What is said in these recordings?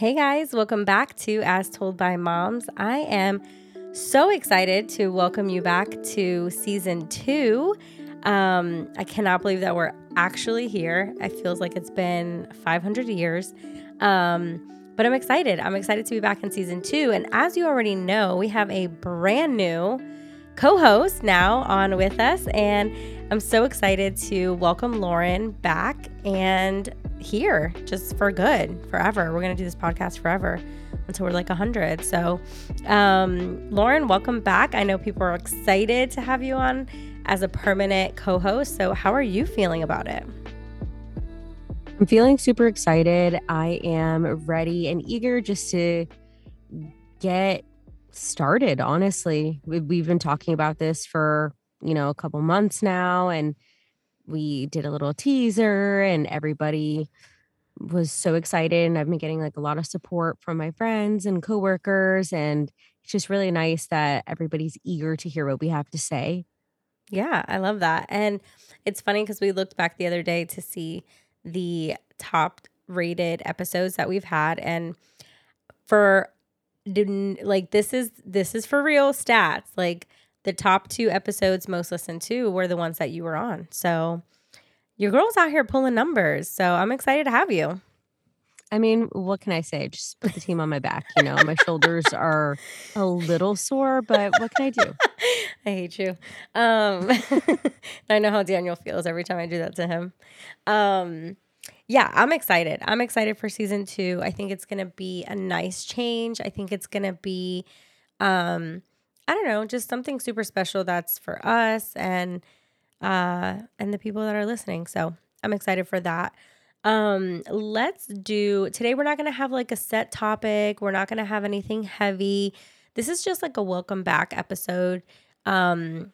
Hey guys, welcome back to As Told by Moms. I am so excited to welcome you back to season two. Um, I cannot believe that we're actually here. It feels like it's been 500 years. Um, but I'm excited. I'm excited to be back in season two. And as you already know, we have a brand new co host now on with us. And I'm so excited to welcome Lauren back and here just for good forever. We're going to do this podcast forever until we're like 100. So, um, Lauren, welcome back. I know people are excited to have you on as a permanent co host. So, how are you feeling about it? I'm feeling super excited. I am ready and eager just to get started. Honestly, we've been talking about this for, you know, a couple months now and we did a little teaser and everybody was so excited and I've been getting like a lot of support from my friends and coworkers and it's just really nice that everybody's eager to hear what we have to say. Yeah, I love that. And it's funny because we looked back the other day to see the top rated episodes that we've had and for like this is this is for real stats. Like the top two episodes most listened to were the ones that you were on. So your girl's out here pulling numbers. So I'm excited to have you. I mean, what can I say? Just put the team on my back. You know, my shoulders are a little sore, but what can I do? I hate you. Um, I know how Daniel feels every time I do that to him. Um, yeah, I'm excited. I'm excited for season two. I think it's going to be a nice change. I think it's going to be, um, I don't know, just something super special that's for us and uh and the people that are listening. So I'm excited for that. Um, let's do today we're not gonna have like a set topic, we're not gonna have anything heavy. This is just like a welcome back episode. Um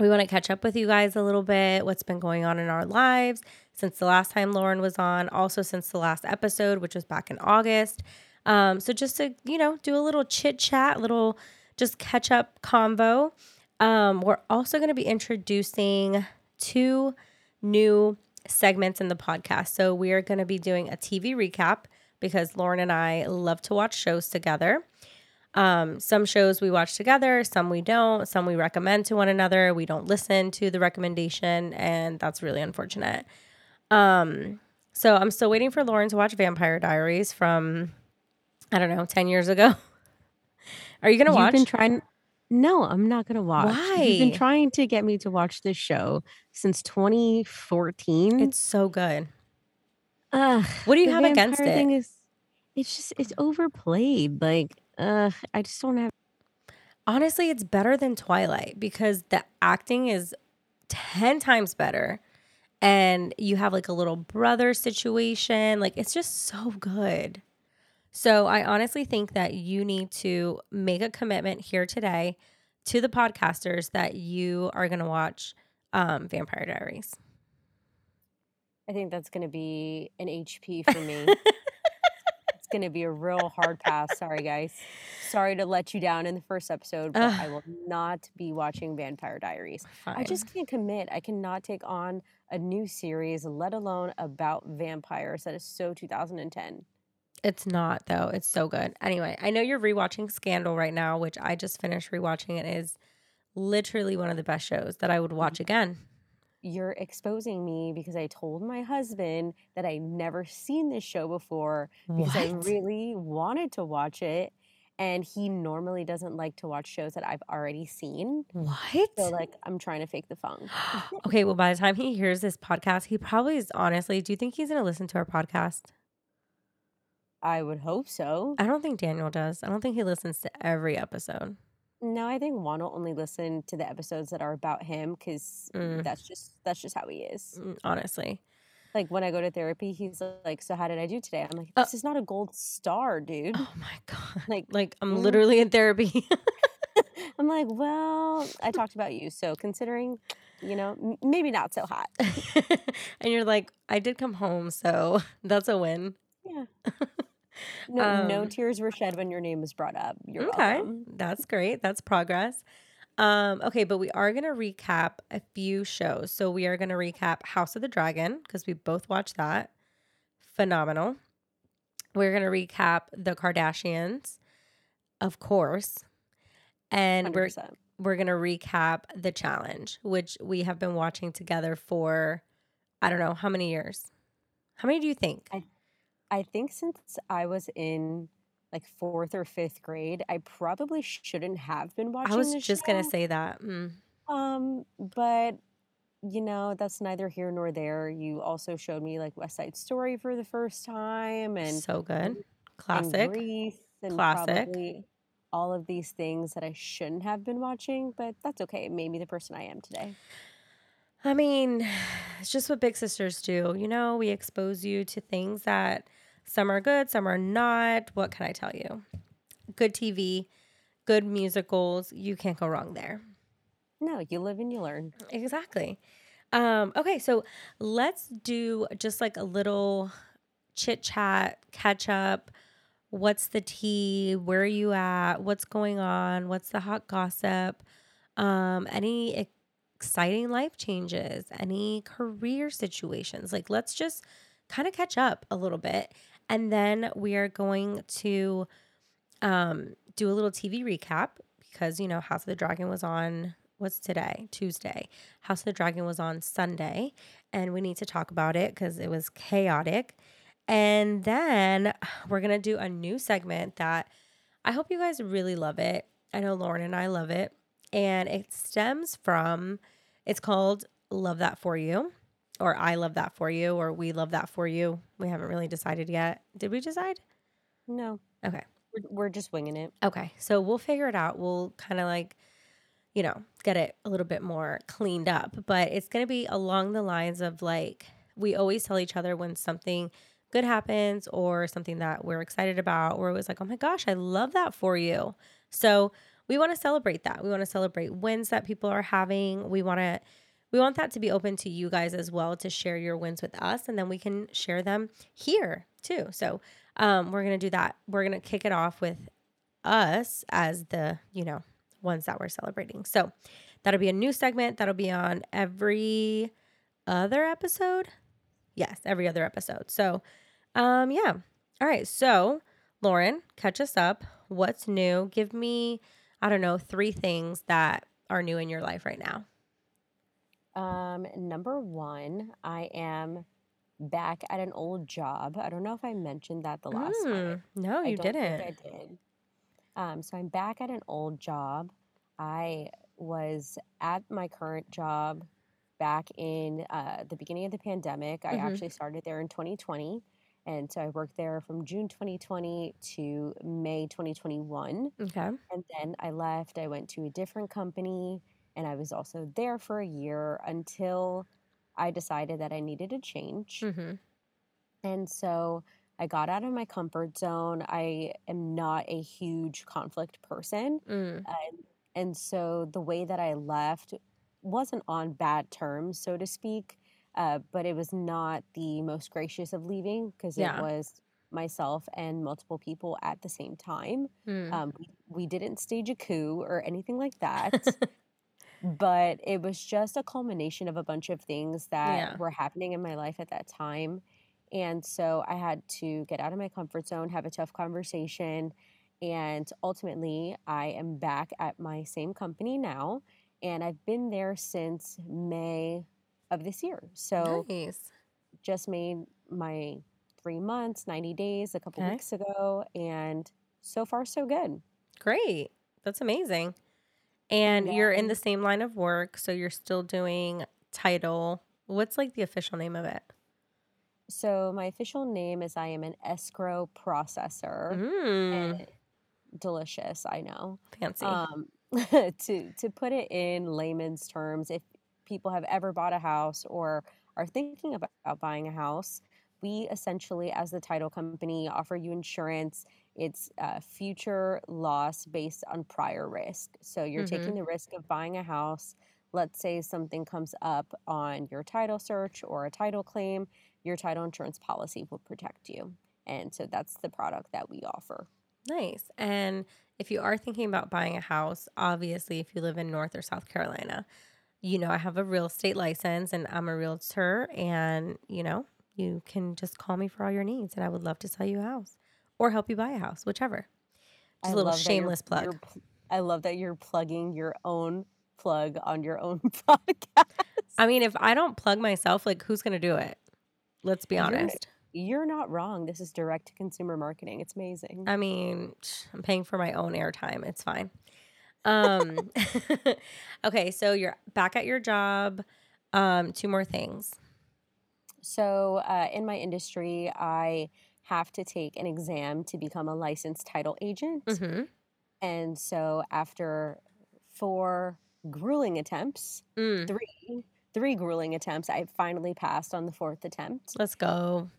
we want to catch up with you guys a little bit, what's been going on in our lives since the last time Lauren was on, also since the last episode, which was back in August. Um, so just to, you know, do a little chit chat, little just catch up convo. Um, we're also going to be introducing two new segments in the podcast. So we are going to be doing a TV recap because Lauren and I love to watch shows together. Um, some shows we watch together, some we don't, some we recommend to one another. We don't listen to the recommendation, and that's really unfortunate. Um, so I'm still waiting for Lauren to watch Vampire Diaries from, I don't know, 10 years ago. Are you gonna watch? You've watch? been trying. No, I'm not gonna watch. Why? You've been trying to get me to watch this show since 2014. It's so good. Ugh, What do you have against vampire it? it's just it's overplayed. Like, uh, I just don't have. Honestly, it's better than Twilight because the acting is 10 times better. And you have like a little brother situation. Like, it's just so good. So, I honestly think that you need to make a commitment here today to the podcasters that you are going to watch um, Vampire Diaries. I think that's gonna be an HP for me. it's gonna be a real hard pass. Sorry, guys. Sorry to let you down in the first episode, but I will not be watching Vampire Diaries. I just can't commit. I cannot take on a new series, let alone about vampires. That is so 2010. It's not though. It's so good. Anyway, I know you're rewatching Scandal right now, which I just finished rewatching. It is literally one of the best shows that I would watch mm-hmm. again. You're exposing me because I told my husband that I never seen this show before because I really wanted to watch it. And he normally doesn't like to watch shows that I've already seen. What? So, What? like, I'm trying to fake the funk. okay, well, by the time he hears this podcast, he probably is honestly. Do you think he's going to listen to our podcast? I would hope so. I don't think Daniel does. I don't think he listens to every episode. No, I think Juan will only listen to the episodes that are about him because Mm, that's just that's just how he is. mm, honestly. Like when I go to therapy, he's like, "So how did I do today?" I'm like, Uh, "This is not a gold star, dude." oh my God. Like, Like, I'm mm. literally in therapy. I'm like, "Well, I talked about you, so considering, you know, m- maybe not so hot." and you're like, I did come home, so that's a win. Yeah. No, no Um, tears were shed when your name was brought up. You're okay, welcome. that's great. That's progress. Um, okay, but we are gonna recap a few shows. So we are gonna recap House of the Dragon because we both watched that. Phenomenal. We're going to recap the Kardashians, of course. And we are 100%. we're going to recap the challenge, which we have been watching together for I don't know how many years. How many do you think? I I think since I was in like fourth or fifth grade, I probably shouldn't have been watching I was just going to say that. Mm, Um, but you know, that's neither here nor there. You also showed me like West Side Story for the first time and so good. and Classic. And Classic. all of these things that I shouldn't have been watching, but that's okay. It made me the person I am today. I mean, it's just what big sisters do. You know, we expose you to things that some are good, some are not. What can I tell you? Good TV, good musicals. You can't go wrong there. No, you live and you learn. Exactly. Um, okay, so let's do just like a little chit chat, catch up. What's the tea? Where are you at? What's going on? What's the hot gossip? Um, any exciting life changes? Any career situations? Like, let's just kind of catch up a little bit. And then we are going to um, do a little TV recap because, you know, House of the Dragon was on, what's today? Tuesday. House of the Dragon was on Sunday. And we need to talk about it because it was chaotic. And then we're going to do a new segment that I hope you guys really love it. I know Lauren and I love it. And it stems from, it's called Love That For You, or I Love That For You, or We Love That For You. We haven't really decided yet. Did we decide? No, Okay. we're, we're just winging it. Okay. So we'll figure it out. We'll kind of like, you know, get it a little bit more cleaned up. But it's going to be along the lines of like, we always tell each other when something good happens or something that we're excited about, or it was like, oh my gosh, I love that for you. So we want to celebrate that. We want to celebrate wins that people are having. We want to. We want that to be open to you guys as well to share your wins with us, and then we can share them here too. So um, we're gonna do that. We're gonna kick it off with us as the you know ones that we're celebrating. So that'll be a new segment that'll be on every other episode. Yes, every other episode. So um yeah. All right. So Lauren, catch us up. What's new? Give me I don't know, three things that are new in your life right now. Um, number one, I am back at an old job. I don't know if I mentioned that the last time. Mm, no, I you didn't. think I did. Um, so I'm back at an old job. I was at my current job back in uh, the beginning of the pandemic. I Mhm. actually started there in 2020. And so I worked there from June 2020 to May 2021. Okay. And then I left. I went to a different company and I was also there for a year until I decided that I needed a change. Mm-hmm. And so I got out of my comfort zone. I am not a huge conflict person. Mm. And, and so the way that I left wasn't on bad terms, so to speak, uh, but it was not the most gracious of leaving because Yeah. it was myself and multiple people at the same time. Mm. Um, we, we didn't stage a coup or anything like that, but it was just a culmination of a bunch of things that Yeah. were happening in my life at that time. And so I had to get out of my comfort zone, have a tough conversation. And ultimately, I am back at my same company now. And I've been there since May of this year. So nice. just made my three months, 90 days a couple Okay. weeks ago. And so far, so good. Great. That's amazing. And And you're in the same line of work, so you're still doing title. What's like the official name of it? so my official name is I am an escrow processor. Mm, And delicious, I know. fancy. Um, to to put it in layman's terms, if people have ever bought a house or are thinking about buying a house, we essentially, as the title company, offer you insurance. It's uh, future loss based on prior risk. So you're Mm-hmm. taking the risk of buying a house. Let's say something comes up on your title search or a title claim, your title insurance policy will protect you. And so that's the product that we offer. Nice. And if you are thinking about buying a house, obviously, if you live in North or South Carolina, you know, I have a real estate license and I'm a realtor, and you know, you can just call me for all your needs, and I would love to sell you a house. Or help you buy a house, whichever. Just a little shameless plug. I love that you're plugging your own plug on your own podcast. I mean, if I don't plug myself, like who's going to do it? Let's be honest. You're, you're not wrong. This is direct to consumer marketing. It's amazing. I mean, I'm paying for my own airtime. It's fine. Um, okay, so you're back at your job. Um, two more things. So, uh, in my industry, I have to take an exam to become a licensed title agent. Mm-hmm. And so, after four grueling attempts, Mm, three, three grueling attempts, I finally passed on the fourth attempt. let's go.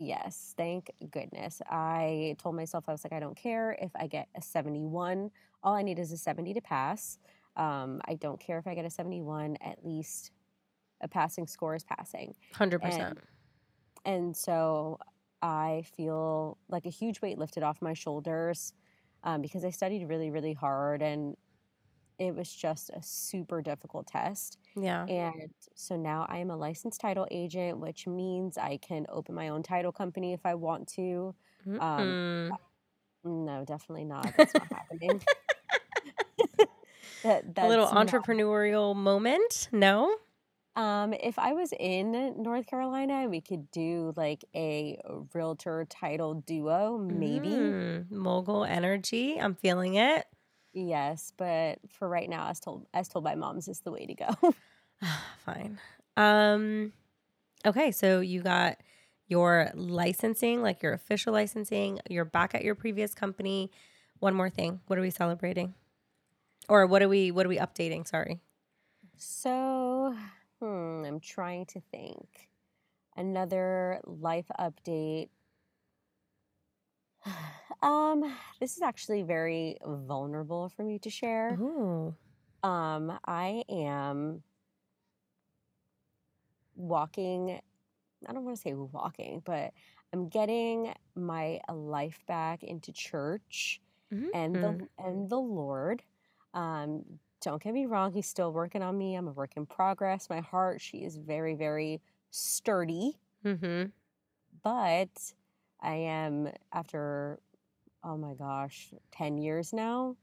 Yes, thank goodness. I told myself, I was like, I don't care if I get a 71. All I need is a 70 to pass. Um, I don't care if I get a 71, at least a passing score is passing. 100%. And so I feel like a huge weight lifted off my shoulders um, because I studied really, really hard and it was just a super difficult test. yeah. And so now I am a licensed title agent, which means I can open my own title company if I want to. Um, Mm-mm. no, definitely not. That's not happening. that, a little that's not- entrepreneurial moment. No? Um, if I was in North Carolina, we could do like a realtor title duo, maybe. Mm, mogul energy. I'm feeling it. Yes, but for right now, as told as told by moms, is the way to go. Fine. Um okay, so you got your licensing, like your official licensing, you're back at your previous company. One more thing. What are we celebrating? Or what are we what are we updating? Sorry. so, hmm, I'm trying to think. Another life update. Um, this is actually very vulnerable for me to share. Ooh. Um, I am walking, I don't want to say walking, but I'm getting my life back into church and Mhm. the and the Lord. Um, don't get me wrong, he's still working on me. I'm a work in progress. My heart, she is very, very sturdy, Mhm. but I am after oh my gosh, 10 years now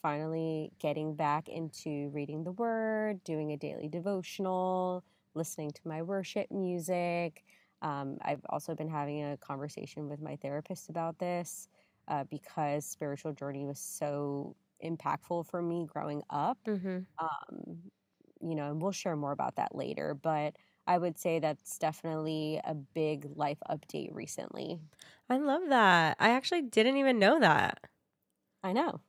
finally getting back into reading the word, doing a daily devotional, listening to my worship music. Um, I've also been having a conversation with my therapist about this uh, because spiritual journey was so impactful for me growing up. Mhm. Um, you know, and we'll share more about that later, but I would say that's definitely a big life update recently. I love that. I actually didn't even know that. I know.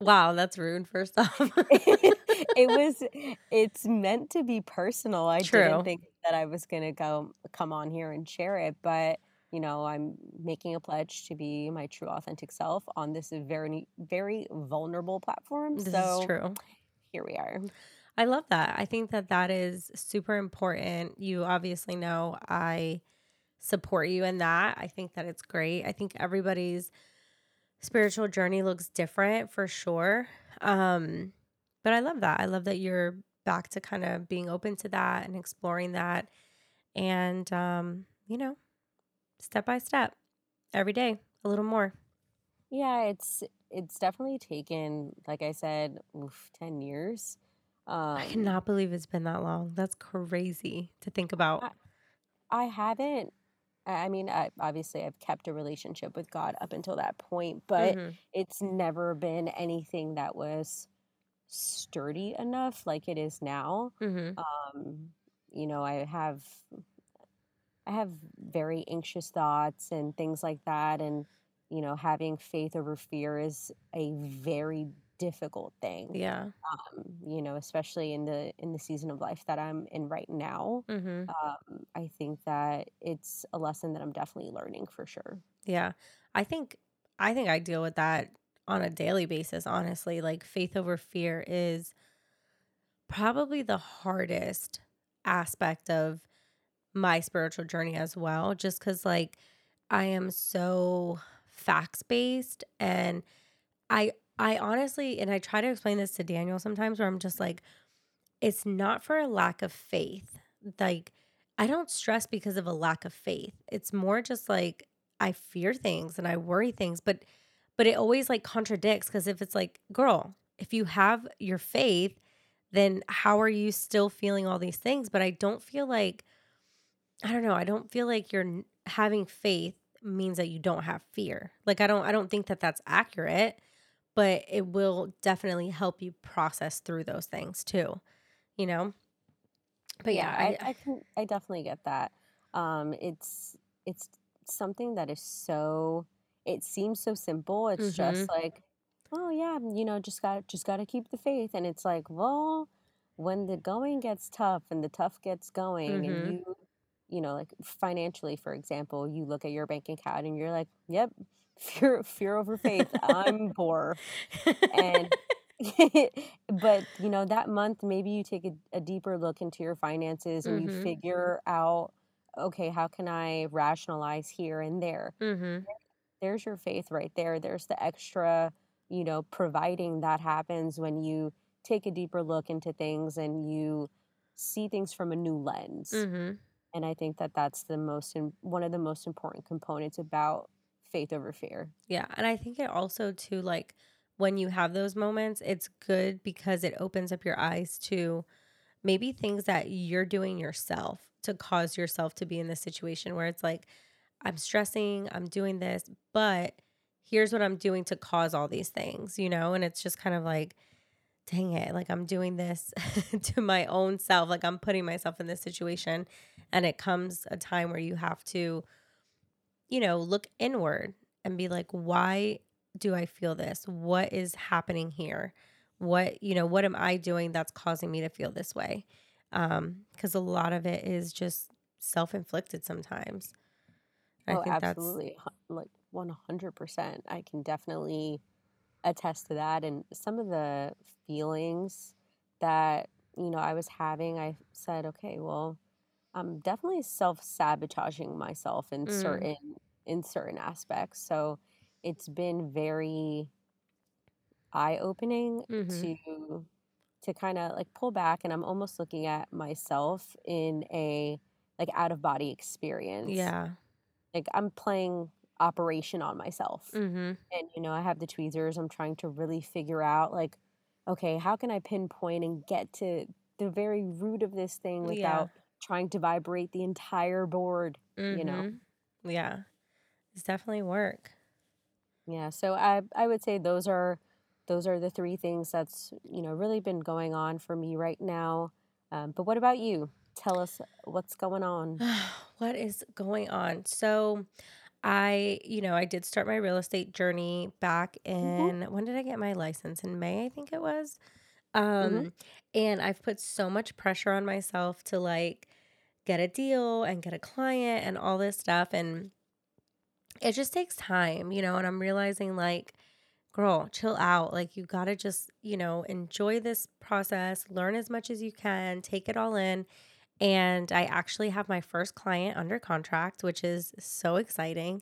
Wow, that's rude first off. it was it's meant to be personal. I True. didn't think that I was going to go come on here and share it, but you know, I'm making a pledge to be my true authentic self on this very very vulnerable platform. this so is true. here we are. I love that. I think that that is super important. You obviously know I support you in that. I think that it's great. I think everybody's spiritual journey looks different for sure. Um, but I love that. I love that you're back to kind of being open to that and exploring that. And, um, you know, step by step, every day, a little more. Yeah, it's it's definitely taken like I said, oof, 10 years. Um I cannot believe it's been that long. That's crazy to think about. I- I haven't. I mean, I, obviously, I've kept a relationship with God up until that point, but Mhm. it's never been anything that was sturdy enough like it is now. Mhm. Um, you know, I have I have very anxious thoughts and things like that, and you know, having faith over fear is a very difficult thing. Yeah. Um, you know, especially in the in the season of life that I'm in right now hmm um, I think that it's a lesson that I'm definitely learning for sure. Yeah. I think I think I deal with that on a daily basis, honestly. Like faith over fear is probably the hardest aspect of my spiritual journey as well, just cuz like I am so facts based and I I honestly and I try to explain this to Daniel sometimes where I'm just like it's not for a lack of faith. Like I don't stress because of a lack of faith. It's more just like I fear things and I worry things, but but it always like contradicts because if it's like, girl, if you have your faith, then how are you still feeling all these things? But I don't feel like I don't know, I don't feel like you're having faith means that you don't have fear. Like I don't I don't think that that's accurate, but it will definitely help you process through those things too. You know? But yeah, yeah I, I, can I definitely get that. Um it's it's something that is so it seems so simple. It's mm-hmm. just like, oh yeah, you know, just got just got to keep the faith and it's like, well, when the going gets tough and the tough gets going mm-hmm. and you you know, like financially, for example, you look at your bank account and you're like, yep, fear, fear over faith. I'm poor. And, but, you know, that month, maybe you take a, a deeper look into your finances and mm-hmm. you figure out, okay, how can I rationalize here and there? Mm-hmm. There's your faith right there. There's the extra, you know, providing that happens when you take a deeper look into things and you see things from a new lens. Mm-hmm and I think that that's the most in, one of the most important components about faith over fear. Yeah, and I think it also too like when you have those moments, it's good because it opens up your eyes to maybe things that you're doing yourself to cause yourself to be in this situation where it's like I'm stressing, I'm doing this, but here's what I'm doing to cause all these things, you know? And it's just kind of like dang it, like I'm doing this to my own self. Like I'm putting myself in this situation. And it comes a time where you have to, you know, look inward and be like, why do I feel this? What is happening here? What, you know, what am I doing that's causing me to feel this way? Um, because a lot of it is just self inflicted sometimes. I oh, absolutely. That's... Like 100%. I can definitely attest to that. And some of the feelings that, you know, I was having, I said, okay, well, I'm definitely self sabotaging myself in mm. certain in certain aspects. So it's been very eye opening mm-hmm. to to kind of like pull back and I'm almost looking at myself in a like out of body experience. Yeah. Like I'm playing operation on myself. Mm-hmm. And, you know, I have the tweezers. I'm trying to really figure out, like, okay, how can I pinpoint and get to the very root of this thing without yeah. trying to vibrate the entire board, mm-hmm. you know? Mm-hmm. Yeah. It's definitely work. Yeah. So I, I would say those are those are the three things that's you know really been going on for me right now um, but what about you tell us what's going on what is going on so I, you know, I did start my real estate journey back mm-hmm. in mm-hmm. when did I get my license? In May, I think it was. Um, mm-hmm. and I've put so much pressure on myself to like get a deal and get a client and all this stuff and it just takes time, you know, and I'm realizing like girl, chill out. Like you got to just, you know, enjoy this process, learn as much as you can, take it all in and I actually have my first client under contract, which is so exciting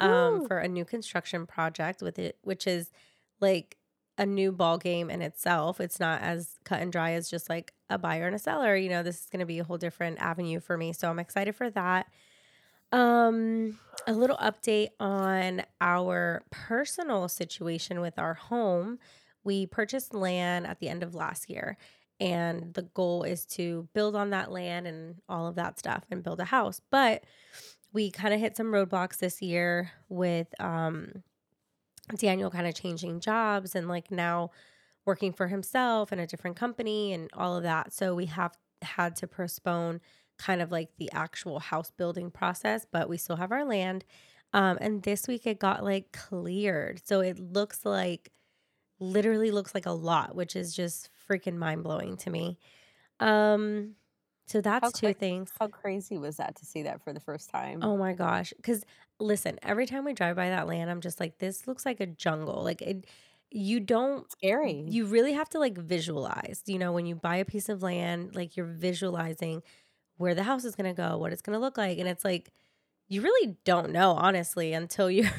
um, for a new construction project with it, which is like a new ball game in itself. It's not as cut and dry as just like a buyer and a seller. You know, this is going to be a whole different avenue for me. So I'm excited for that. Um, a little update on our personal situation with our home. We purchased land at the end of last year and the goal is to build on that land and all of that stuff and build a house. But we kind of hit some roadblocks this year with um, daniel kind of changing jobs and like now working for himself in a different company and all of that. So we have had to postpone kind of like the actual house building process but we still have our land. Um, and this week it got like cleared. So it looks like literally looks like a lot which is just freaking mind blowing to me. Um, so that's how two cra- things. How crazy was that to see that for the first time? Oh my gosh! Because listen, every time we drive by that land, I'm just like, this looks like a jungle. Like it, you don't scary. You really have to like visualize. You know, when you buy a piece of land, like you're visualizing where the house is gonna go, what it's gonna look like, and it's like you really don't know honestly until you're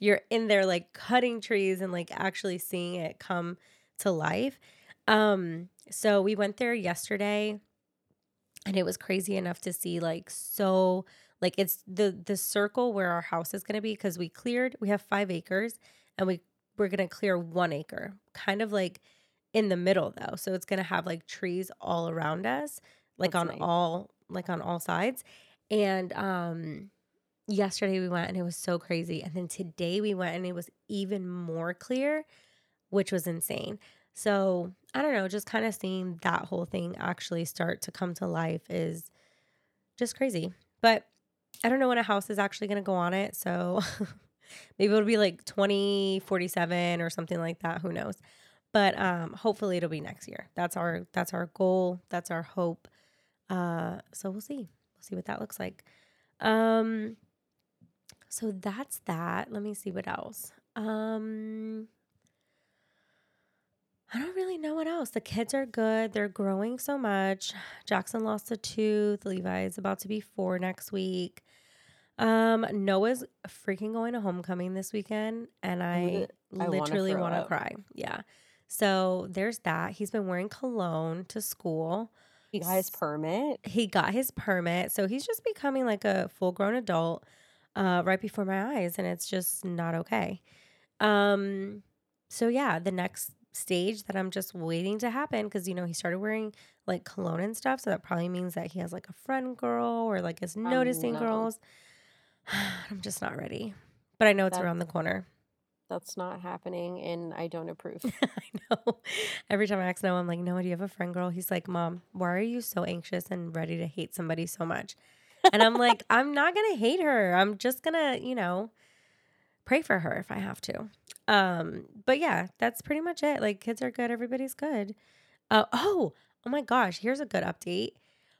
you're in there like cutting trees and like actually seeing it come to life um, so we went there yesterday and it was crazy enough to see like so Like it's the the circle where our house is going to be because we cleared. We have five acres, and we we're going to clear one acre, kind of like in the middle though. So it's going to have like trees all around us, like That's on nice. all like on all sides. And um yesterday we went and it was so crazy. And then today we went and it was even more clear, which was insane. So I don't know, just kind of seeing that whole thing actually start to come to life is just crazy. But I don't know when a house is actually going to go on it. So maybe it'll be like 2047 or something like that. Who knows? But um, hopefully it'll be next year. That's our that's our goal. That's our hope. Uh, so we'll see. We'll see what that looks like. Um, so that's that. Let me see what else. Um, I don't really know what else. The kids are good. They're growing so much. Jackson lost a tooth. Levi is about to be four next week. Um, Noah's freaking going to homecoming this weekend, and I I literally want to cry. Yeah. So there's that. He's been wearing cologne to school. He got his permit. He got his permit, so he's just becoming like a full grown adult uh, right before my eyes, and it's just not okay. Um, so yeah, the next stage that I'm just waiting to happen because you know he started wearing like cologne and stuff, so that probably means that he has like a friend girl or like is noticing no. girls. I'm just not ready, but I know it's That's- around the corner. That's not happening, and I don't approve. I know. Every time I ask Noah, I'm like, Noah, do you have a friend girl? He's like, Mom, why are you so anxious and ready to hate somebody so much? And I'm like, I'm not gonna hate her. I'm just gonna, you know, pray for her if I have to. Um, but yeah, that's pretty much it. Like kids are good, everybody's good. Uh, oh, oh my gosh, here's a good update.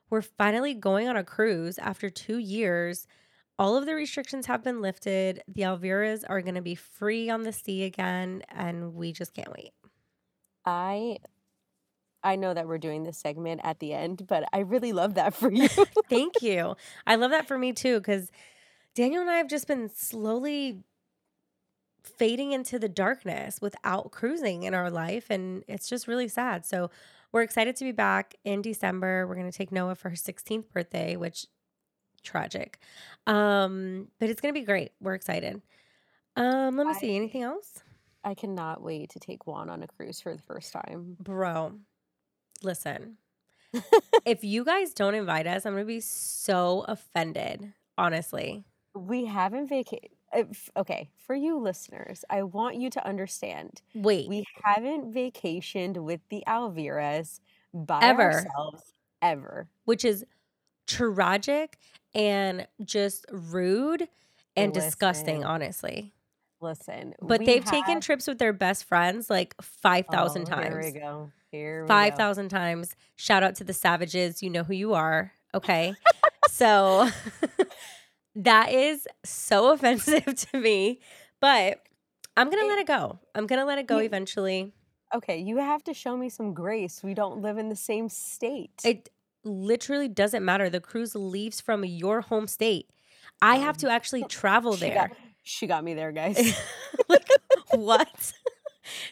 We're finally going on a cruise after two years. All of the restrictions have been lifted. The Alviras are going to be free on the sea again, and we just can't wait. I I know that we're doing this segment at the end, but I really love that for you. Thank you. I love that for me too, because Daniel and I have just been slowly fading into the darkness without cruising in our life. And it's just really sad. So we're excited to be back in December. We're going to take Noah for her 16th birthday, which tragic. Um, but it's going to be great. We're excited. Um, let me see. Anything else? I cannot wait to take Juan on a cruise for the first time. Bro, listen. if you guys don't invite us, I'm going to be so offended, honestly. We haven't vacated. Uh, okay, for you listeners, I want you to understand Wait. we haven't vacationed with the Alviras by Ever. ourselves ever. which is tragic and just rude and disgusting, honestly. Listen, But they've taken trips with their best friends like 5,000 Oh, Here we go. Here 5,000 times. Shout out to the savages. You know who you are. Okay. so that is so offensive to me, but I'm going to let it go. I'm going to let it go eventually. Okay, you have to show me some grace. We don't live in the same state. It literally doesn't matter. The cruise leaves from your home state. I have Um, to actually travel she there. got, she got me there, guys. like what?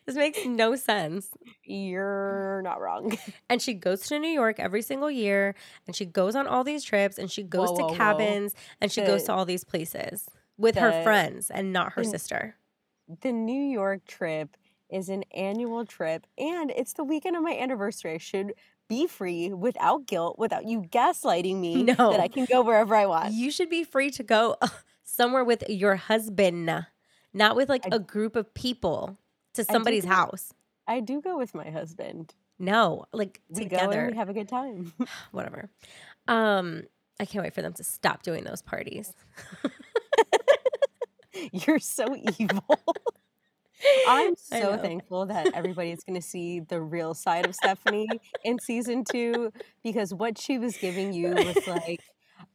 this makes no sense. You're not wrong. And she goes to New York every single year and she goes on all these trips and she goes Whoa, to whoa, whoa. cabins and she goes to all these places with her friends and not her the- sister. The New York trip is an annual trip, and it's the weekend of my anniversary. I should be free without guilt, without you gaslighting me No. that I can go wherever I want. You should be free to go somewhere with your husband, not with like I- a group of people to somebody's house. I do go with my husband. No, like We go together. and we have a good time. Whatever. Um, I can't wait for them to stop doing those parties. You're so evil. I'm so thankful that everybody's going to see the real side of Stephanie in season two because what she was giving you was like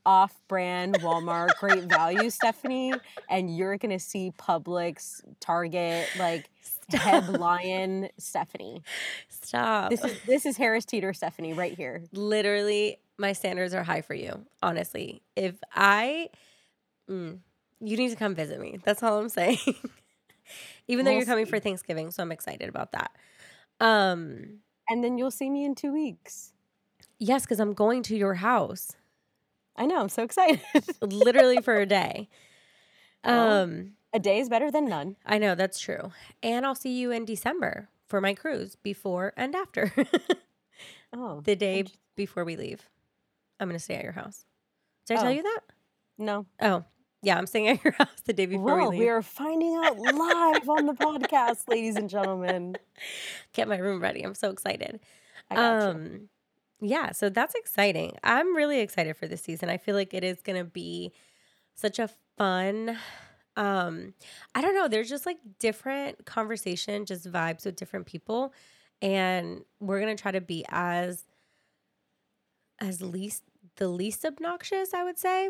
off brand Walmart, great value Stephanie, and you're going to see Publix, Target, like H-E-B Lion Stephanie. Stop. This is this is Harris Teeter Stephanie right here. literally my standards are high for you honestly if i mm, you need to come visit me that's all i'm saying even though We'll you're coming see. for thanksgiving so i'm excited about that um And then you'll see me in two weeks. yes because i'm going to your house I know. I'm so excited. literally for a day. Um, a day is better than none. I know that's true. And I'll see you in December for my cruise before and after. Oh, the day before we leave. I'm going to stay at your house. Did I tell Oh. you that? no. Oh, yeah, I'm staying at your house the day before Well, we we are finding out live on the podcast, ladies and gentlemen. Get my room ready. I'm so excited. I got you. Um, yeah, so that's exciting. I'm really excited for this season. I feel like it is going to be such a fun um I don't know, there's just like different conversation, just vibes with different people and we're to try to be as as least the least obnoxious, I would say.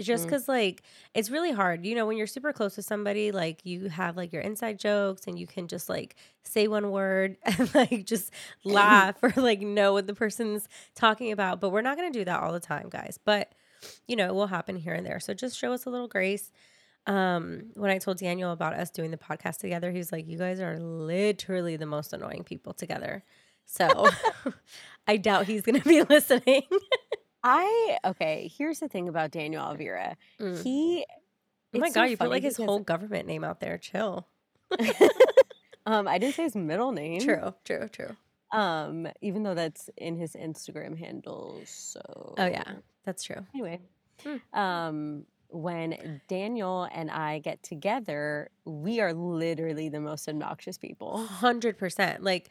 Just Mm. cuz like it's really hard. You know, when you're super close with somebody, like you have like your inside jokes and you can just like say one word and like just laugh or like know what the person's talking about. But we're not going to do that all the time, guys. But you know, it will happen here and there. So just show us a little grace. Um, when I told Daniel about us doing the podcast together, he was like, "You guys are literally the most annoying people together." So I doubt he's going to be listening. I okay. Here's the thing about Daniel Alvira. Mm. He. Oh my it's so god, you put like his whole government name out there. Chill. Um, I didn't say his middle name. True, true, true. Um, even though that's in his Instagram handle. So. Oh yeah, that's true. Anyway, Hmm. um, when Daniel and I get together, we are literally the most obnoxious people. Hundred percent. Like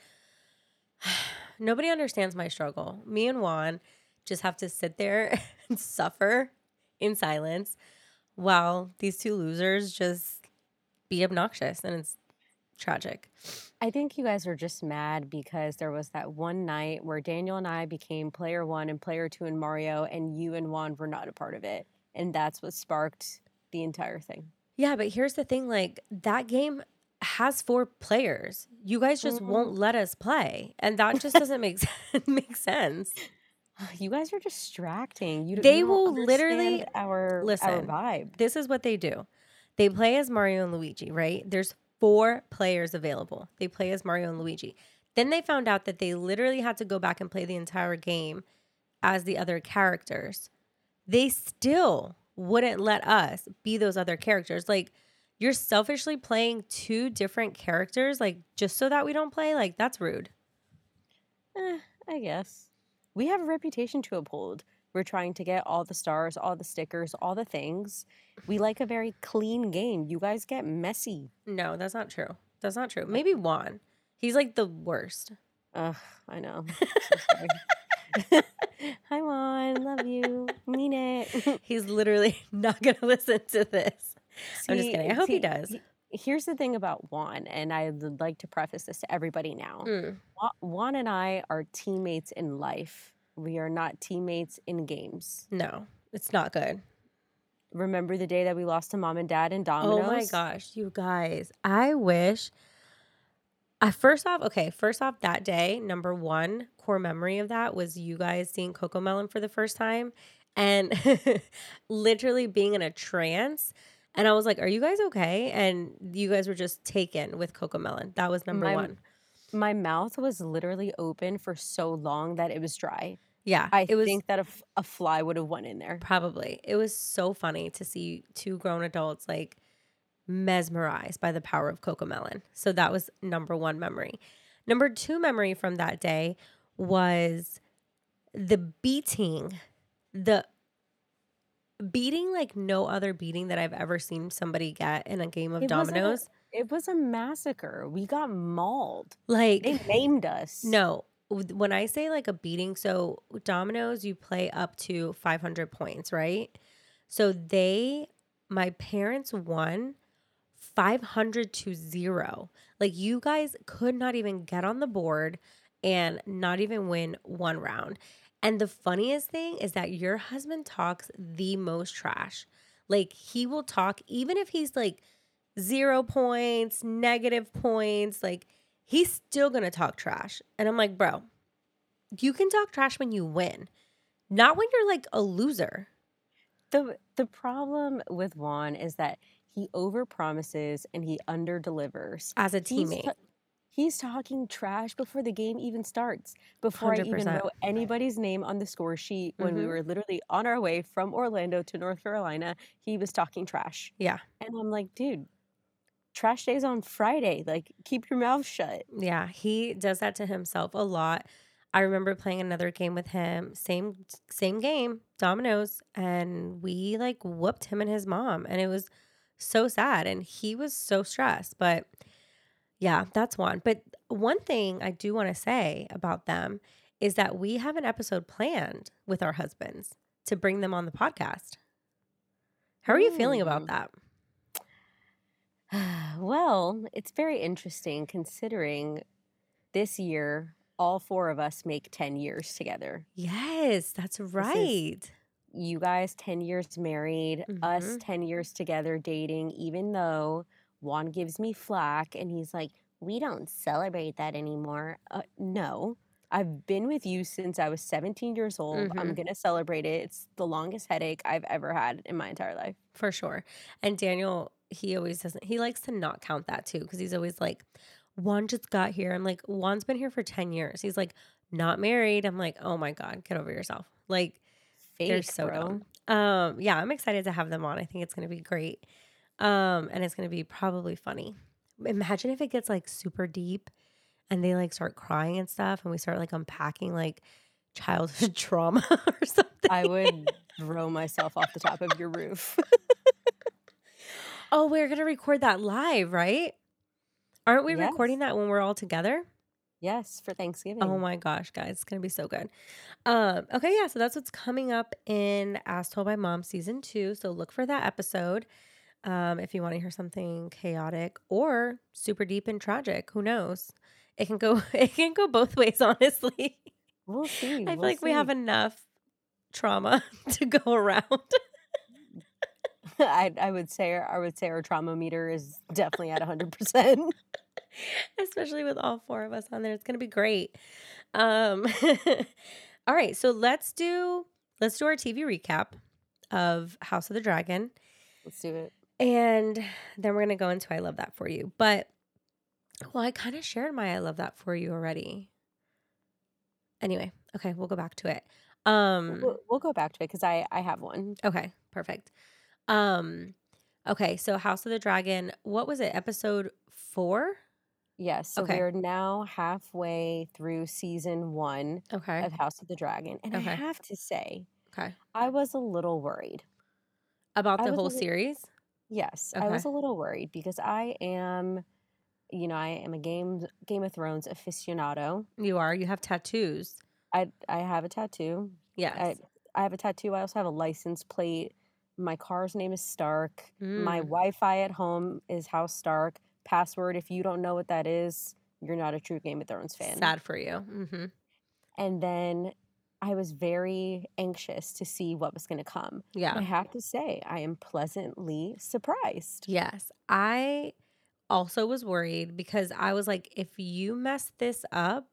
nobody understands my struggle. Me and Juan just have to sit there and suffer in silence while these two losers just be obnoxious, and it's tragic. I think you guys are just mad because there was that one night where Daniel and I became player one and player two in Mario, and you and Juan were not a part of it. And that's what sparked the entire thing. Yeah, but here's the thing: like that game has four players. You guys just Mhm. won't let us play, and that just doesn't make sense. make sense. You guys are distracting. You, They you will literally- our our listen. vibe. This is what they do. They play as Mario and Luigi, right? There's four players available. They play as Mario and Luigi. Then they found out that they literally had to go back and play the entire game as the other characters. They still wouldn't let us be those other characters. Like you're selfishly playing two different characters like just so that we don't play, like that's rude. Eh, I guess we have a reputation to uphold. We're trying to get all the stars, all the stickers, all the things. We like a very clean game. You guys get messy. No, that's not true. That's not true. Maybe Juan. He's like the worst. Ugh, I know. Hi, Juan. Love you. Mean it. He's literally not going to listen to this. I'm just kidding. I hope he does. Here's the thing about Juan, and I would like to preface this to everybody now. Mm. Juan and I are teammates in life. We are not teammates in games. No, it's not good. Remember the day that we lost to mom and dad in dominoes? Oh my gosh, you guys. I wish I first off, okay, first off that day, number 1 core memory of that was you guys seeing CoComelon for the first time and literally being in a trance. And I was like, "Are you guys okay?" And you guys were just taken with CoComelon. That was number My- 1. My mouth was literally open for so long that it was dry. Yeah, I was think that a fly would have went in there. Probably. It was so funny to see two grown adults like mesmerized by the power of CoComelon. So that was number one memory. Number two memory from that day was the beating, the beating like no other beating that I've ever seen somebody get in a game of It wasn't a- dominoes. It was a massacre. We got mauled. Like They maimed us. No, when I say like a beating, so dominoes, you play up to 500 points, right? So they, my parents won 500 to zero. Like you guys could not even get on the board and not even win one round. And the funniest thing is that your husband talks the most trash. Like he will talk, even if he's like zero points, negative points, like he's still gonna talk trash. And I'm like, bro, you can talk trash when you win, not when you're like a loser. The the problem with Juan is that he overpromises and he underdelivers. As a He's teammate, t- He's talking trash before the game even starts. Before I even know anybody's name on the score sheet, when we Mhm. were literally on our way from Orlando to North Carolina, he was talking trash. Yeah. And I'm like, dude, trash day's on Friday. Like, keep your mouth shut. Yeah, he does that to himself a lot. I remember playing another game with him, same same game, dominoes, and we like whooped him and his mom, and it was so sad, and he was so stressed. But yeah, that's one. But one thing I do want to say about them is that we have an episode planned with our husbands to bring them on the podcast. How are you feeling about Mm. that? well, it's very interesting considering this year, all four of us make 10 years together. Yes, that's right. You guys, 10 years married, us, Mhm. 10 years together dating, even though Juan gives me flack and he's like, we don't celebrate that anymore. Uh, no. I've been with you since I was 17 years old. I'm Mhm. going to celebrate it. It's the longest headache I've ever had in my entire life. For sure. And Daniel, he always doesn't, he likes to not count that too, because he's always like, Juan just got here. I'm like, Juan's been here for 10 years. He's like, not married. I'm like, oh my God, get over yourself. Like, they're so bro. dumb. Um, yeah, I'm excited to have them on. I think it's going to be great. Um, and it's going to be probably funny. Imagine if it gets like super deep and they like start crying and stuff and we start like unpacking like childhood trauma or something. I would throw myself off the top of your roof. Oh, we're gonna record that live, right? Aren't we Yes. recording that when we're all together? Yes, for Thanksgiving. Oh my gosh, guys, it's gonna be so good. Um, okay, yeah, so that's what's coming up in As Told by Mom season two. So look for that episode. Um, if you want to hear something chaotic or super deep and tragic, who knows? It can go it can go both ways, honestly. We'll see. I feel we'll like we have enough trauma to go around. I, I would say I would say our trauma meter is definitely at 100%. especially with all four of us on there. It's gonna be great. Um, all right, so let's do let's do our TV recap of House of the Dragon, Let's do it. and then we're gonna go into I love that for you. But well, I kind of shared my I love that for you already. Anyway, okay, we'll go back to it. Um, We'll, we'll go back to it because I, I have one. okay, perfect. Um, okay, so House of the Dragon. What was it? Episode four. Yes. So Okay. we're now halfway through season one Okay. of House of the Dragon. And Okay. I have to say, Okay. I was a little worried. About I the was a whole little- series. Yes, I Okay. was a little worried because I am, you know, I am a Game Game of Thrones aficionado. You are. You have tattoos. I I have a tattoo. Yes. I I have a tattoo. I also have a license plate. My car's name is Stark. My Mm. Wi-Fi at home is House Stark. Password. If you don't know what that is, you're not a true Game of Thrones fan. Sad for you. hmm And then I was very anxious to see what was going to come. Yeah. I have to say, I am pleasantly surprised. Yes. I also was worried because I was like, if you mess this up,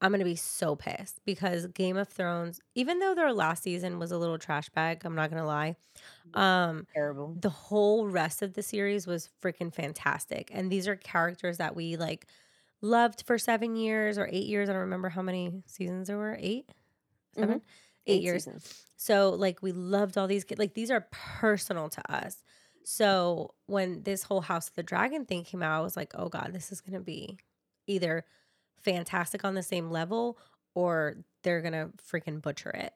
I'm going to be so pissed because Game of Thrones, even though their last season was a little trash bag, I'm not going to lie. Um, Terrible. the whole rest of the series was freaking fantastic. And these are characters that we like loved for seven years or eight years. I don't remember how many seasons there were. 8 7 Eight, years. seasons. So like we loved all these kids. Like these are personal to us. So when this whole House of the Dragon thing came out, I was like, oh God, this is gonna be either fantastic on the same level or they're gonna freaking butcher it.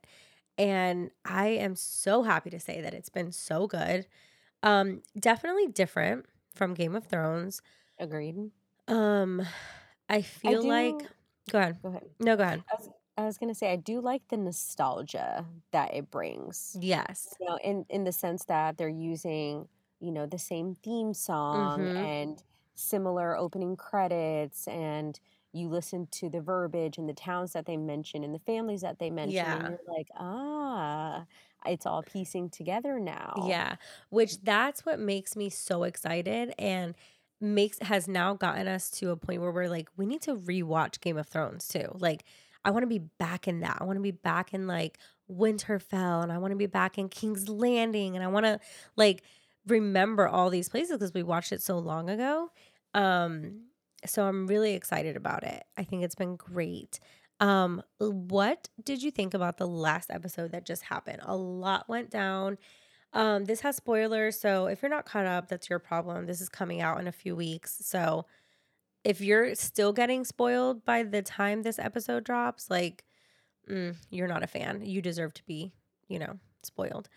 And I am so happy to say that it's been so good. Um, definitely different from Game of Thrones. Agreed. Um, I feel like do- go ahead. Go ahead. No, go ahead. I was, I was gonna say I do like the nostalgia that it brings. Yes. You know, in in the sense that they're using, you know, the same theme song Mhm. and similar opening credits and you listen to the verbiage and the towns that they mention and the families that they mention Yeah. and you're like, ah, it's all piecing together now. Yeah, which that's what makes me so excited and makes has now gotten us to a point where we're like we need to rewatch Game of Thrones too. Like I want to be back in that. I want to be back in like Winterfell and I want to be back in King's Landing and I want to like remember all these places because we watched it so long ago. Um so I'm really excited about it. I think it's been great. Um, what did you think about the last episode that just happened? A lot went down. Um, this has spoilers, so if you're not caught up, that's your problem. This is coming out in a few weeks. So if you're still getting spoiled by the time this episode drops, like mm, you're not a fan. You deserve to be, you know, spoiled.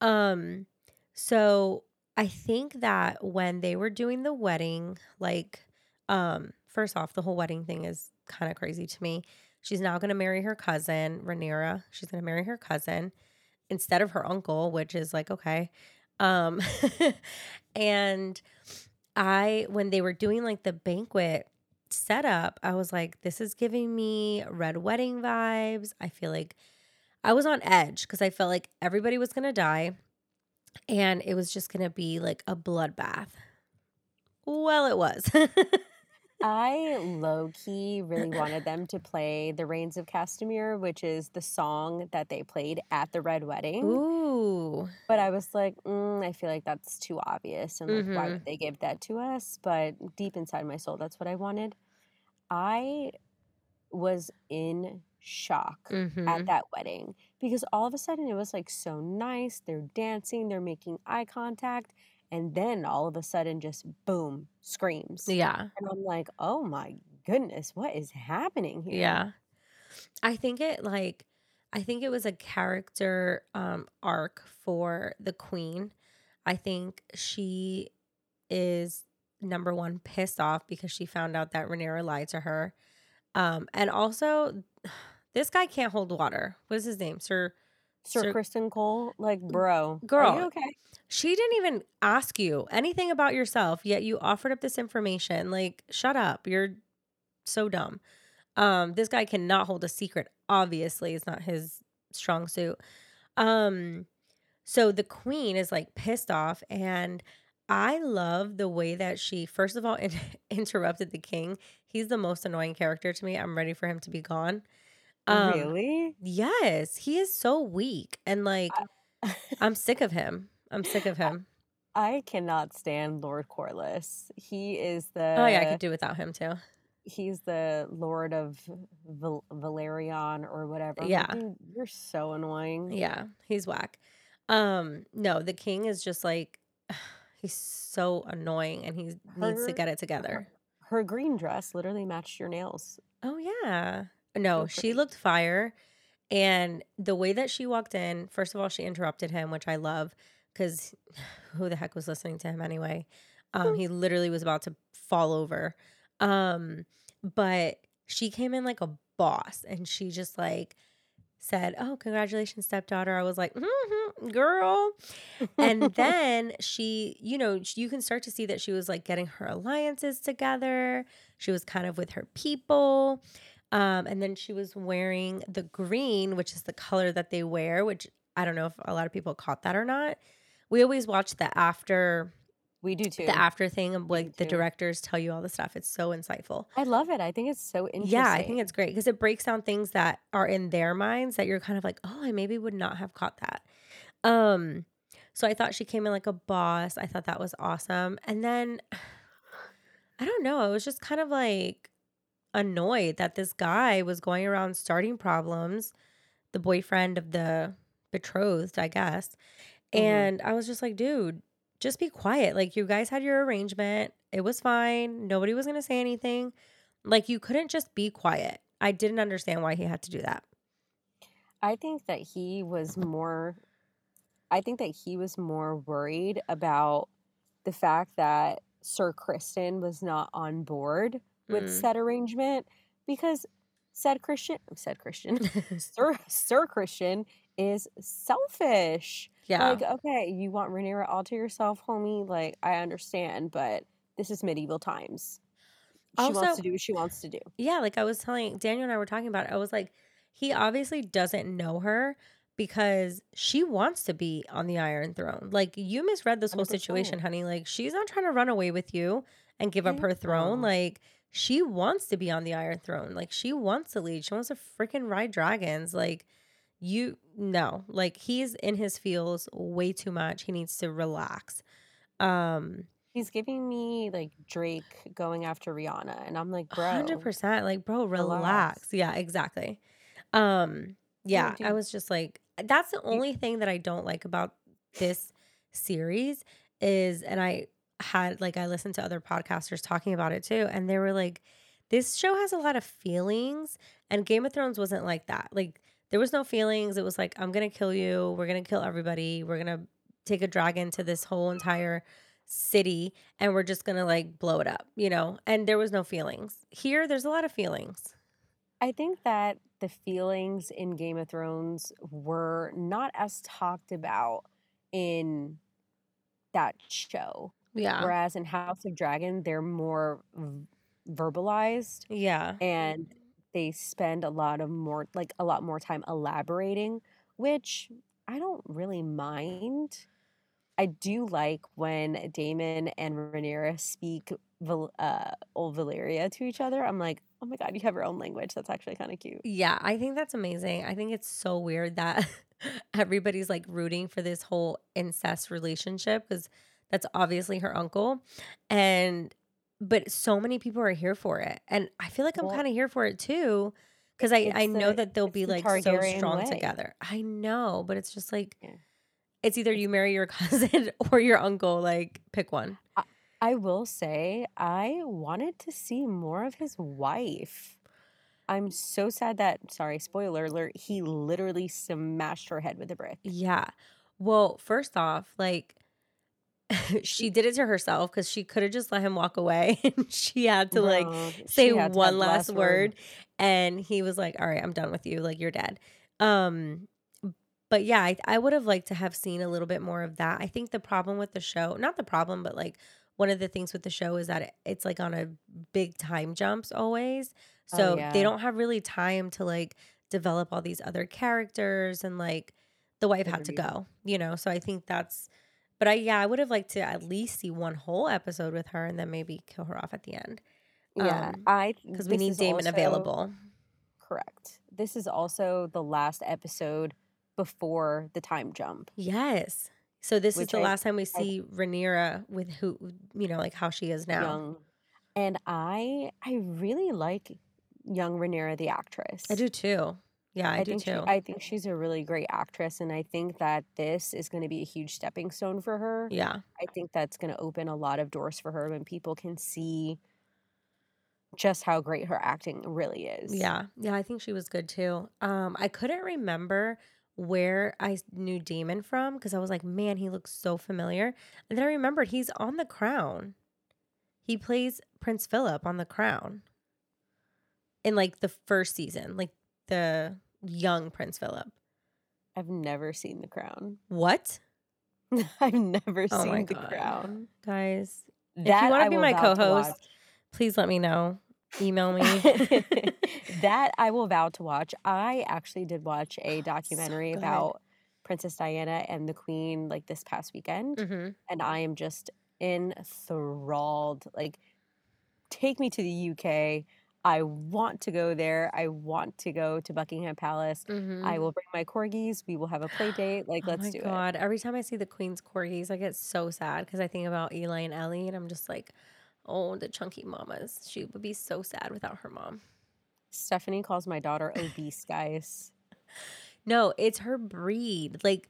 Um, so I think that when they were doing the wedding, like, um, first off, the whole wedding thing is kind of crazy to me. She's now going to marry her cousin, Rhaenyra. She's going to marry her cousin instead of her uncle, which is like, okay. Um, and I, when they were doing like the banquet setup, I was like, this is giving me red wedding vibes. I feel like I was on edge because I felt like everybody was going to die and it was just going to be like a bloodbath. Well, it was. I low key really wanted them to play The Rains of Castamere, which is the song that they played at the Red Wedding. Ooh. But I was like, mm, I feel like that's too obvious. And like, why Mhm. would they give that to us? But deep inside my soul, that's what I wanted. I was in shock Mhm. at that wedding because all of a sudden it was like so nice. They're dancing, they're making eye contact. And then all of a sudden, just boom, screams. Yeah. And I'm like, oh my goodness, what is happening here? Yeah. I think it like I think it was a character um arc for the queen. I think she is number one pissed off because she found out that Rhaenyra lied to her. Um and also this guy can't hold water. What is his name? Sir Sir, Sir- Criston Cole, like, bro, are Girl. you okay? She didn't even ask you anything about yourself, yet you offered up this information. Like, shut up. You're so dumb. Um, this guy cannot hold a secret. Obviously, it's not his strong suit. Um, so the queen is like pissed off, and I love the way that she, first of all, in- interrupted the king. He's the most annoying character to me. I'm ready for him to be gone. Um, really? Yes, he is so weak, and like, I'm sick of him. I'm sick of him. I cannot stand Lord Corlys. He is the Oh yeah, I could do without him too. he's the Lord of Val- Valerian or whatever. I'm like, Yeah. "Dude, you're so annoying. Yeah, he's whack. Um, no, the king is just like he's so annoying and he needs to Her- get it together. Her green dress literally matched your nails. Oh yeah. No, she looked fire. And the way that she walked in, first of all, she interrupted him, which I love because who the heck was listening to him anyway? Um, he literally was about to fall over. Um, but she came in like a boss and she just like said, Oh, congratulations, stepdaughter. I was like, mm-hmm, girl. and then she, you know, you can start to see that she was like getting her alliances together. She was kind of with her people. Um, and then she was wearing the green, which is the color that they wear, which I don't know if a lot of people caught that or not. We always watch the after we do too. the after thing of like the directors tell you all the stuff. It's so insightful. I love it. I think it's so interesting. Yeah, I think it's great because it breaks down things that are in their minds that you're kind of like, oh, I maybe would not have caught that. Um, so I thought she came in like a boss. I thought that was awesome. And then I don't know, I was just kind of like annoyed that this guy was going around starting problems, the boyfriend of the betrothed, I guess. Mhm. And I was just like, dude, just be quiet. Like you guys had your arrangement. It was fine. Nobody was going to say anything. Like you couldn't just be quiet. I didn't understand why he had to do that. I think that he was more I think that he was more worried about the fact that Sir Criston was not on board with Mm. said arrangement because said Christian said Christian Sir Sir Christian is selfish. yeah. Like, okay, you want Rhaenyra all to yourself, homie. Like, I understand, but this is medieval times. She Also- wants to do what she wants to do. Yeah, like I was telling Daniel and I were talking about it. I was like, he obviously doesn't know her because she wants to be on the Iron Throne. Like you misread this whole 100%. situation, honey. Like she's not trying to run away with you and give up her throne. Like she wants to be on the Iron Throne. Like she wants to lead. She wants to freaking ride dragons. Like you no. Like he's in his feels way too much. He needs to relax. Um He's giving me like Drake going after Rihanna, and I'm like, bro, hundred percent. Like, bro, relax. relax. Yeah, exactly. Um, yeah, I was just like, that's the only thing that I don't like about this series is, and I had like I listened to other podcasters talking about it too, and they were like, this show has a lot of feelings, and Game of Thrones wasn't like that. Like, there was no feelings. It was like, I'm gonna kill you. We're gonna kill everybody. We're gonna take a dragon to this whole entire city and we're just gonna like blow it up, you know? And there was no feelings. Here, there's a lot of feelings. I think that the feelings in Game of Thrones were not as talked about in that show. Yeah. Whereas in House of Dragon, they're more v- verbalized Yeah. and they spend a lot of more like a lot more time elaborating, which I don't really mind. I do like when Daemon and Rhaenyra speak uh, old Valyria to each other. I'm like, oh my god, you have your own language. That's actually kind of cute. Yeah. I think that's amazing. I think it's so weird that everybody's like rooting for this whole incest relationship because that's obviously her uncle. And, but so many people are here for it. And I feel like I'm Well, kind of here for it too. Because I, I know the that they'll be the like so strong way. together. I know, but it's just like, Yeah. it's either you marry your cousin or your uncle. Like, pick one. I will say I wanted to see more of his wife. I'm so sad that sorry, spoiler alert, he literally smashed her head with a brick. Yeah. Well, first off, like she did it to herself because she could have just let him walk away and she had to like say she had to have one the last word and he was like, All right, I'm done with you. Like you're dead. Um but yeah, I, I would have liked to have seen a little bit more of that. I think the problem with the show, not the problem, but like one of the things with the show is that it, it's like on a big time jumps always. Oh, So they don't have really time to like develop all these other characters and like the wife had to go, you know? So I think that's, but I, yeah, I would have liked to at least see one whole episode with her and then maybe kill her off at the end Yeah, um, I because we need Daemon also- available. Correct. This is also the last episode before the time jump. Yes. So this is the I- last time we see Rhaenyra with who, you know, like how she is now. Young. And I I really like young Rhaenyra the actress. I do too. Yeah, I, do think too. She, I think she's a really great actress, and I think that this is going to be a huge stepping stone for her. yeah. I think that's going to open a lot of doors for her when people can see just how great her acting really is. Yeah. Yeah, I think she was good too. Um, I couldn't remember where I knew Daemon from because I was like, man, he looks so familiar. And then I remembered he's on the crown. He plays Prince Philip on the crown in like the first season, like the young Prince Philip. I've never seen The Crown. What? I've never Oh seen The God. Crown. Guys, That if you wanna be my co-host, please let me know. Email me. that I will vow to watch. I actually did watch a documentary good. about Princess Diana and the Queen like this past weekend, hmm and I am just enthralled. Like, take me to the UK. I want to go there. I want to go to Buckingham Palace. hmm I will bring my corgis. We will have a play date. Like, oh let's do it. god! Every time I see the Queen's corgis, I get so sad because I think about Eli and Ellie, and I'm just like, oh, the chunky mamas. She would be so sad without her mom. Stephanie calls my daughter obese, guys. No, it's her breed. Like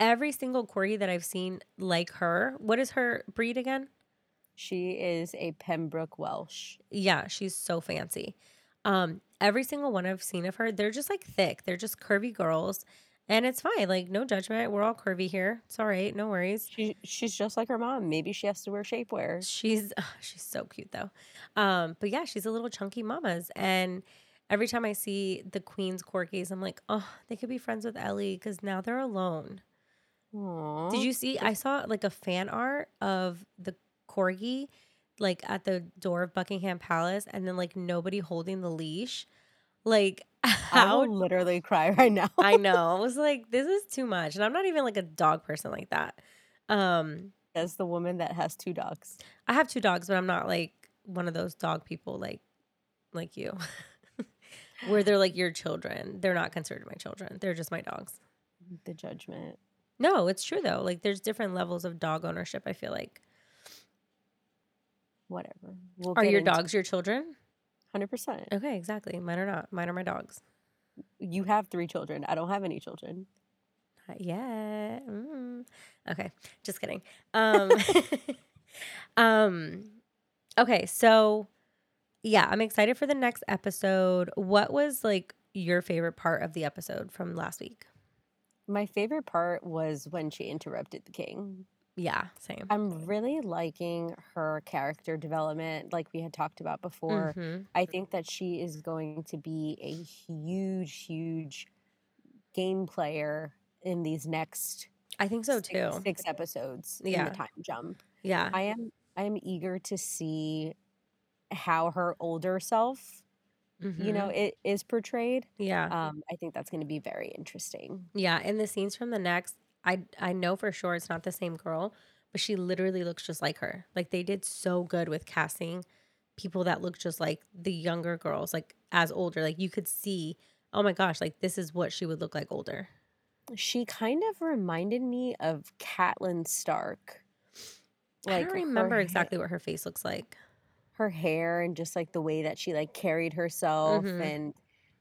every single corgi that I've seen, like her. What is her breed again? She is a Pembroke Welsh. Yeah, she's so fancy. Um, every single one I've seen of her, they're just like thick. They're just curvy girls, and it's fine. Like no judgment. We're all curvy here. It's all right. No worries. She she's just like her mom. Maybe she has to wear shapewear. She's ugh, she's so cute though. Um, but yeah, she's a little chunky mamas. And every time I see the Queen's corgis, I'm like, oh, they could be friends with Ellie because now they're alone. Aww. Did you see? I saw like a fan art of the corgi, like at the door of Buckingham Palace, and then like nobody holding the leash. Like I how will literally cry right now. I know. I was like, this is too much. And I'm not even like a dog person like that. Um, As the woman that has two dogs. I have two dogs, but I'm not like one of those dog people like like you. Where they're like your children. They're not considered my children. They're just my dogs. The judgment. No, it's true though. Like there's different levels of dog ownership, I feel like. Whatever. We'll Are your into dogs your children? 100%. Okay, exactly. Mine are not. Mine are my dogs. You have three children. I don't have any children. Not yet. Mm. Okay, just kidding. Um, um, okay, so yeah, I'm excited for the next episode. What was like your favorite part of the episode from last week? My favorite part was when she interrupted the king. Yeah, same. I'm really liking her character development, like we had talked about before. Mhm. I think that she is going to be a huge, huge game player in these next I think so six, too. six episodes in Yeah. the time jump. Yeah. I am I am eager to see how her older self, you know, Mhm. it is portrayed. Yeah. Um, I think that's going to be very interesting. Yeah, and the scenes from the next, I I know for sure it's not the same girl, but she literally looks just like her. Like they did so good with casting people that look just like the younger girls, like as older. Like you could see, oh my gosh, like this is what she would look like older. She kind of reminded me of Catelyn Stark. I don't remember ha- exactly what her face looks like. her hair and just like the way that she like carried herself Mhm. and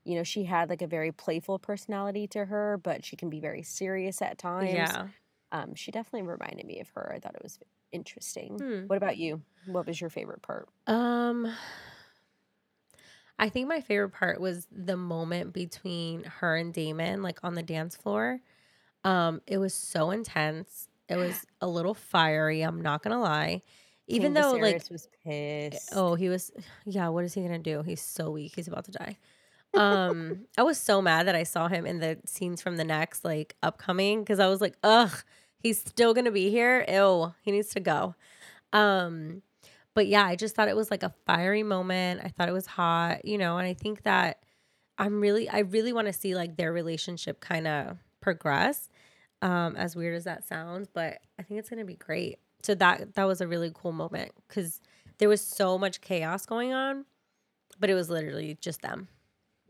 you know she had like a very playful personality to her but she can be very serious at times Yeah. um she definitely reminded me of her i thought it was interesting Hmm. what about you what was your favorite part Um I think my favorite part was the moment between her and Daemon like on the dance floor. Um it was so intense. It was a little fiery, I'm not going to lie. Even King though like was pissed oh, he was yeah, what is he going to do? He's so weak. He's about to die. Um I was so mad that I saw him in the scenes from the next like upcoming cuz I was like, "Ugh, he's still to be here. Ew, he needs to go." Um but yeah, I just thought it was like a fiery moment. I thought it was hot, you know, and I think that I'm really I really want to see like their relationship kind of progress. Um as weird as that sounds, but I think it's to be great. So that that was a really cool moment cuz there was so much chaos going on, but it was literally just them.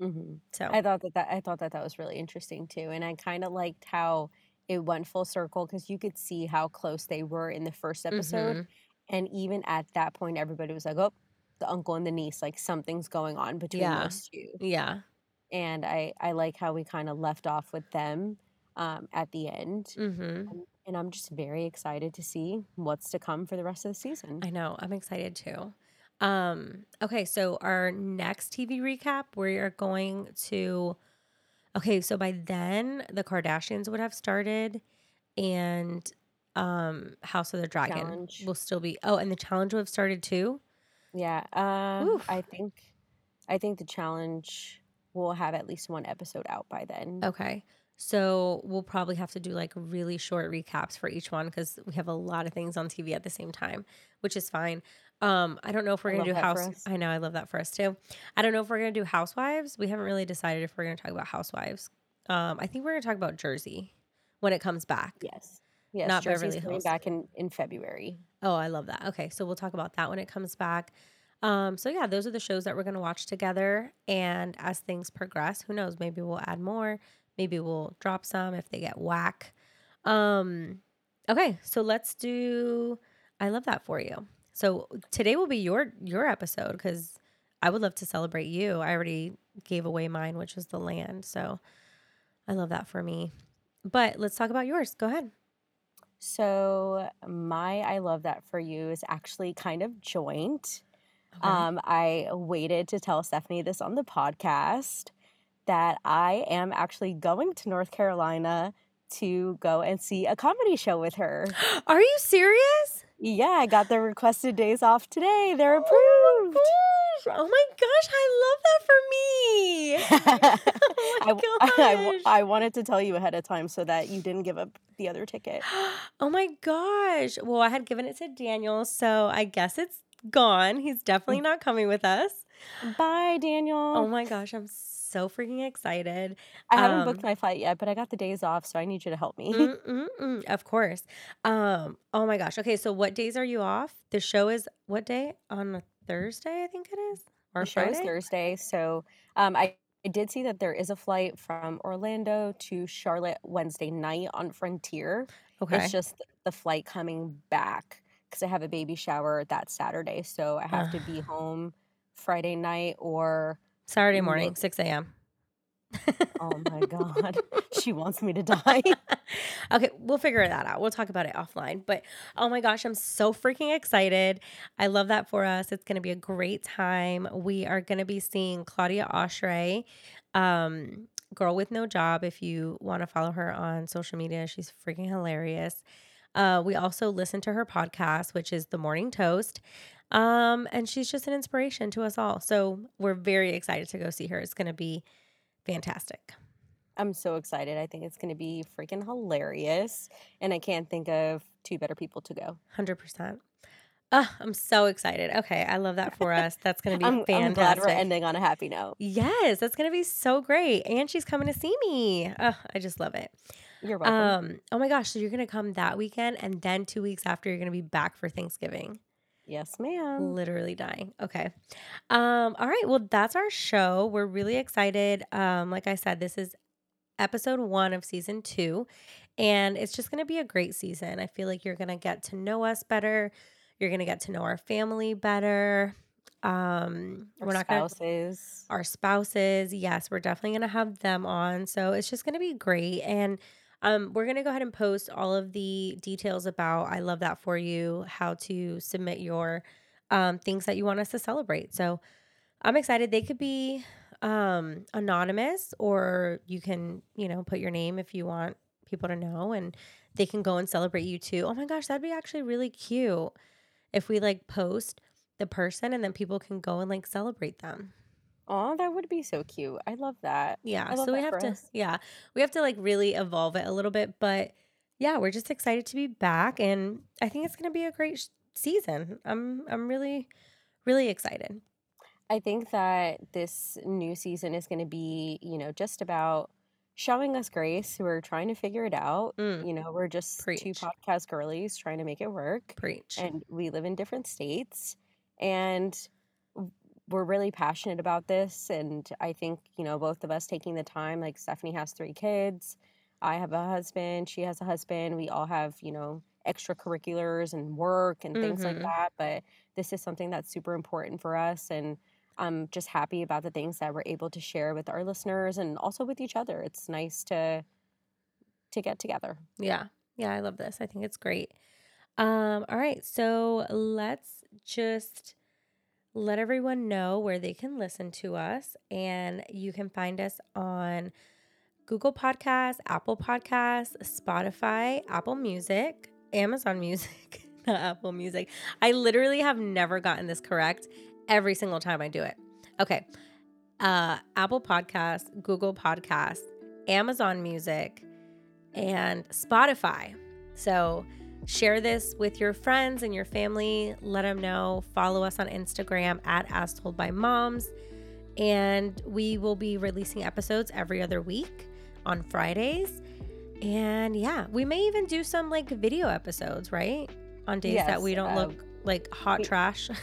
Hmm So i thought that, that i thought that that was really interesting too and i kind of liked how it went full circle because you could see how close they were in the first episode mhm. And even at that point, everybody was like, oh, the uncle and the niece, like something's going on between Yeah. those two. yeah. And I, I like how we kind of left off with them um, at the end. Mhm. And, and I'm just very excited to see what's to come for the rest of the season. I know. I'm excited too. Um, okay, so our next TV recap, we are going to okay, so by then the Kardashians would have started and um House of the Dragon Challenge. will still be oh, and the challenge would have started too. Yeah. Uh, I think I think the challenge will have at least one episode out by then. Okay. So we'll probably have to do like really short recaps for each one because we have a lot of things on TV at the same time, which is fine. Um, I don't know if we're I gonna do love that for house. I know I love that for us too. I don't know if we're gonna do housewives. We haven't really decided if we're gonna talk about housewives. Um, I think we're gonna talk about Jersey when it comes back. Yes. Yes. Not Jersey's Beverly coming Hills. back in, in February. Oh, I love that. Okay, so we'll talk about that when it comes back. Um, so yeah, those are the shows that we're gonna watch together. And as things progress, who knows? Maybe we'll add more. Maybe we'll drop some if they get whack. Um, okay, so let's do. I love that for you. So today will be your your episode because I would love to celebrate you. I already gave away mine, which was the land. So I love that for me. But let's talk about yours. Go ahead. So my I love that for you is actually kind of joint. Okay. Um, I waited to tell Stephanie this on the podcast that I am actually going to North Carolina to go and see a comedy show with her. Are you serious? Yeah, I got the requested days off today. They're Oh approved. my gosh. Oh my gosh, I love that for me. oh, oh I, w- I gosh. I wanted to tell you ahead of time so that you didn't give up the other ticket. oh my gosh. Well, I had given it to Daniel, so I guess it's gone. He's definitely mm. not coming with us. Bye, Daniel. Oh my gosh, I'm so freaking excited. I haven't booked um, my flight yet, but I got the days off, so I need you to help me. Mm-mm-mm, of course. Um, oh my gosh. Okay, so what days are you off? The show is what day? On a Thursday, I think it is. Or the show Friday? is Thursday, so um, I, I did see that there is a flight from Orlando to Charlotte Wednesday night on Frontier. Okay. It's just the flight coming back because I have a baby shower that Saturday. So I have to be home Friday night or Saturday morning, 6 a.m. oh my God. she wants me to die. okay, we'll figure that out. We'll talk about it offline. But oh my gosh, I'm so freaking excited. I love that for us. It's going to be a great time. We are going to be seeing Claudia Oshry, um, Girl with No Job. If you want to follow her on social media, she's freaking hilarious. Uh, we also listen to her podcast, which is The Morning Toast. Um, and she's just an inspiration to us all. So we're very excited to go see her. It's going to be fantastic. I'm so excited. I think it's going to be freaking hilarious. And I can't think of two better people to go. 100%. Oh, I'm so excited. Okay, I love that for us. That's going to be I'm, fantastic. I'm glad we're ending on a happy note. Yes, that's going to be so great. And she's coming to see me. Oh, I just love it. You're welcome. Um, oh my gosh, so you're going to come that weekend and then 2 weeks after you're going to be back for Thanksgiving. Yes, ma'am. Literally dying. Okay. Um, all right. Well, that's our show. We're really excited. Um, like I said, this is episode one of season two, and it's just going to be a great season. I feel like you're going to get to know us better. You're going to get to know our family better. Um, Our we're not spouses. gonna our spouses. Yes, we're definitely gonna have them on. So it's just gonna be great. And um, we're gonna go ahead and post all of the details about I love that for you, how to submit your um, things that you want us to celebrate. So I'm excited. They could be um, anonymous, or you can, you know, put your name if you want people to know, and they can go and celebrate you too. Oh my gosh, that'd be actually really cute if we like post the person and then people can go and like celebrate them. Oh, that would be so cute. I love that. Yeah. Love So we have to us. yeah, we have to like really evolve it a little bit, but yeah, we're just excited to be back and I think it's going to be a great sh- season. I'm I'm really really excited. I think that this new season is going to be, you know, just about showing us grace. We're trying to figure it out. Mm, You know, we're just two podcast girlies trying to make it work. preach. And we live in different states. And we're really passionate about this. And I think, you know, both of us taking the time, like Stephanie has three kids. I have a husband. She has a husband. We all have, you know, extracurriculars and work and things like Mhm. that. But this is something that's super important for us. And I'm just happy about the things that we're able to share with our listeners and also with each other. It's nice to to get together. Yeah. Yeah, I love this. I think it's great. Um all right, so let's just let everyone know where they can listen to us and you can find us on Google Podcasts, Apple Podcasts, Spotify, Apple Music, Amazon Music, not Apple Music. I literally have never gotten this correct every single time I do it. Okay. Uh Apple Podcasts, Google Podcasts, Amazon Music, and Spotify. So share this with your friends and your family. Let them know. Follow us on Instagram at As Told by Moms. And we will be releasing episodes every other week on Fridays. And yeah, we may even do some like video episodes, right? On days that we don't uh, look like hot we- trash.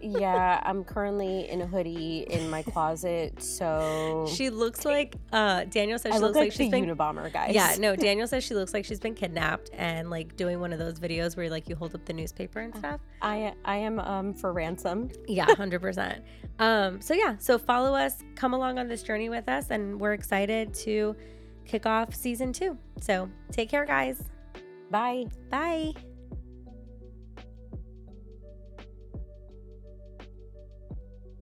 yeah, I'm currently in a hoodie in my closet, so she looks like uh Daniel says I she look looks like, like she's been Unabomber, guys. Yeah, no, Daniel says she looks like she's been kidnapped and like doing one of those videos where like you hold up the newspaper and stuff. I I am um for ransom. Yeah, 100%. Um so yeah, so follow us, come along on this journey with us and we're excited to kick off season 2. So, take care guys. Bye. Bye.